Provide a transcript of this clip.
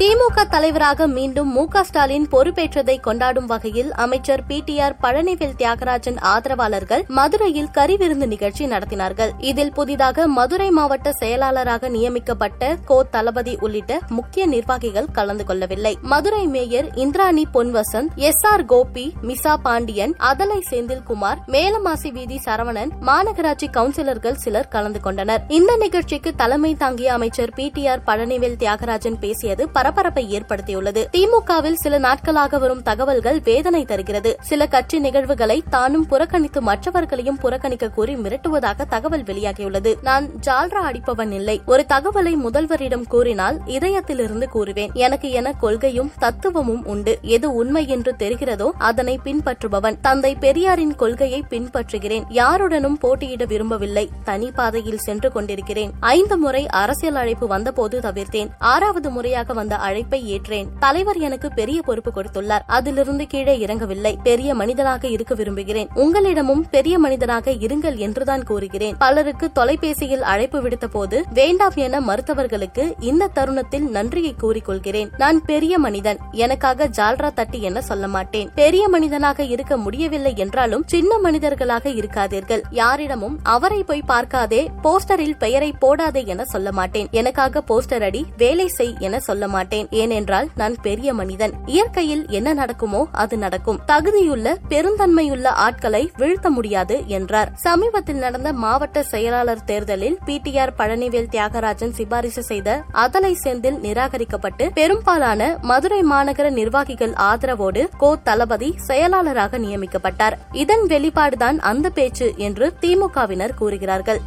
திமுக தலைவராக மீண்டும் மு ஸ்டாலின் பொறுப்பேற்றதை கொண்டாடும் வகையில் அமைச்சர் P T R Palanivel Thiagarajan ஆதரவாளர்கள் மதுரையில் கறிவிருந்து நிகழ்ச்சி நடத்தினார்கள். இதில் புதிதாக மதுரை மாவட்ட செயலாளராக நியமிக்கப்பட்ட கோ தளபதி உள்ளிட்ட முக்கிய நிர்வாகிகள் கலந்து கொள்ளவில்லை. Madurai mayor Indrani Ponvasanth S R Gopi Misa Pandian Athalai Senthilkumar Melamasi வீதி சரவணன் மாநகராட்சி கவுன்சிலர்கள் சிலர் கலந்து கொண்டனர். இந்த நிகழ்ச்சிக்கு தலைமை தாங்கிய அமைச்சர் P T R Palanivel Thiagarajan பேசியது பரபரப்பை ஏற்படுத்தியுள்ளது. திமுகவில் சில நாட்களாக வரும் தகவல்கள் வேதனை தருகிறது. சில கட்சி நிகழ்வுகளை தானும் புறக்கணித்து மற்றவர்களையும் புறக்கணிக்க கூறி மிரட்டுவதாக தகவல் வெளியாகியுள்ளது. நான் ஜால்ரா அடிப்பவன் இல்லை. ஒரு தகவலை முதல்வரிடம் கூறினால் இதயத்திலிருந்து கூறுவேன். எனக்கு என கொள்கையும் தத்துவமும் உண்டு. எது உண்மை என்று தெரிகிறதோ அதனை பின்பற்றுபவன். தந்தை பெரியாரின் கொள்கையை பின்பற்றுகிறேன். யாருடனும் போட்டியிட விரும்பவில்லை. தனி பாதையில் சென்று கொண்டிருக்கிறேன். ஐந்து முறை அரசியல் அழைப்பு வந்தபோது தவிர்த்தேன். ஆறாவது முறையாக வந்த அழைப்பை ஏற்றேன். தலைவர் எனக்கு பெரிய பொறுப்பு கொடுத்துள்ளார். அதிலிருந்து கீழே இறங்கவில்லை. பெரிய மனிதனாக இருக்க விரும்புகிறேன். உங்களிடமும் பெரிய மனிதனாக இருங்கள் என்றுதான் கூறுகிறேன். பலருக்கு தொலைபேசியில் அழைப்பு விடுத்த போது வேண்டாம் என மறுத்தவர்களுக்கு இந்த தருணத்தில் நன்றியை கூறிக்கொள்கிறேன். நான் பெரிய மனிதன். எனக்காக ஜால்ரா தட்டி என சொல்ல மாட்டேன். பெரிய மனிதனாக இருக்க முடியவில்லை என்றாலும் சின்ன மனிதர்களாக இருக்காதீர்கள். யாரிடமும் அவரை போய் பார்க்காதே. போஸ்டரில் பெயரை போடாதே என சொல்ல மாட்டேன். எனக்காக போஸ்டர் அடி வேலை செய் என சொல்ல மாட்டேன். மாட்டேன். ஏனென்றால் நான் பெரிய மனிதன். இயற்கையில் என்ன நடக்குமோ அது நடக்கும். தகுதியுள்ள பெருந்தன்மையுள்ள ஆட்களை வீழ்த்த முடியாது என்றார். சமீபத்தில் நடந்த மாவட்ட செயலாளர் தேர்தலில் பிடிஆர் பழனிவேல் தியாகராஜன் சிபாரிசு செய்த அதலை செந்தில் நிராகரிக்கப்பட்டு பெரும்பாலான மதுரை மாநகர நிர்வாகிகள் ஆதரவோடு கோ தளபதி செயலாளராக நியமிக்கப்பட்டார். இதன் வெளிப்பாடுதான் அந்த பேச்சு என்று திமுகவினர் கூறுகிறார்கள்.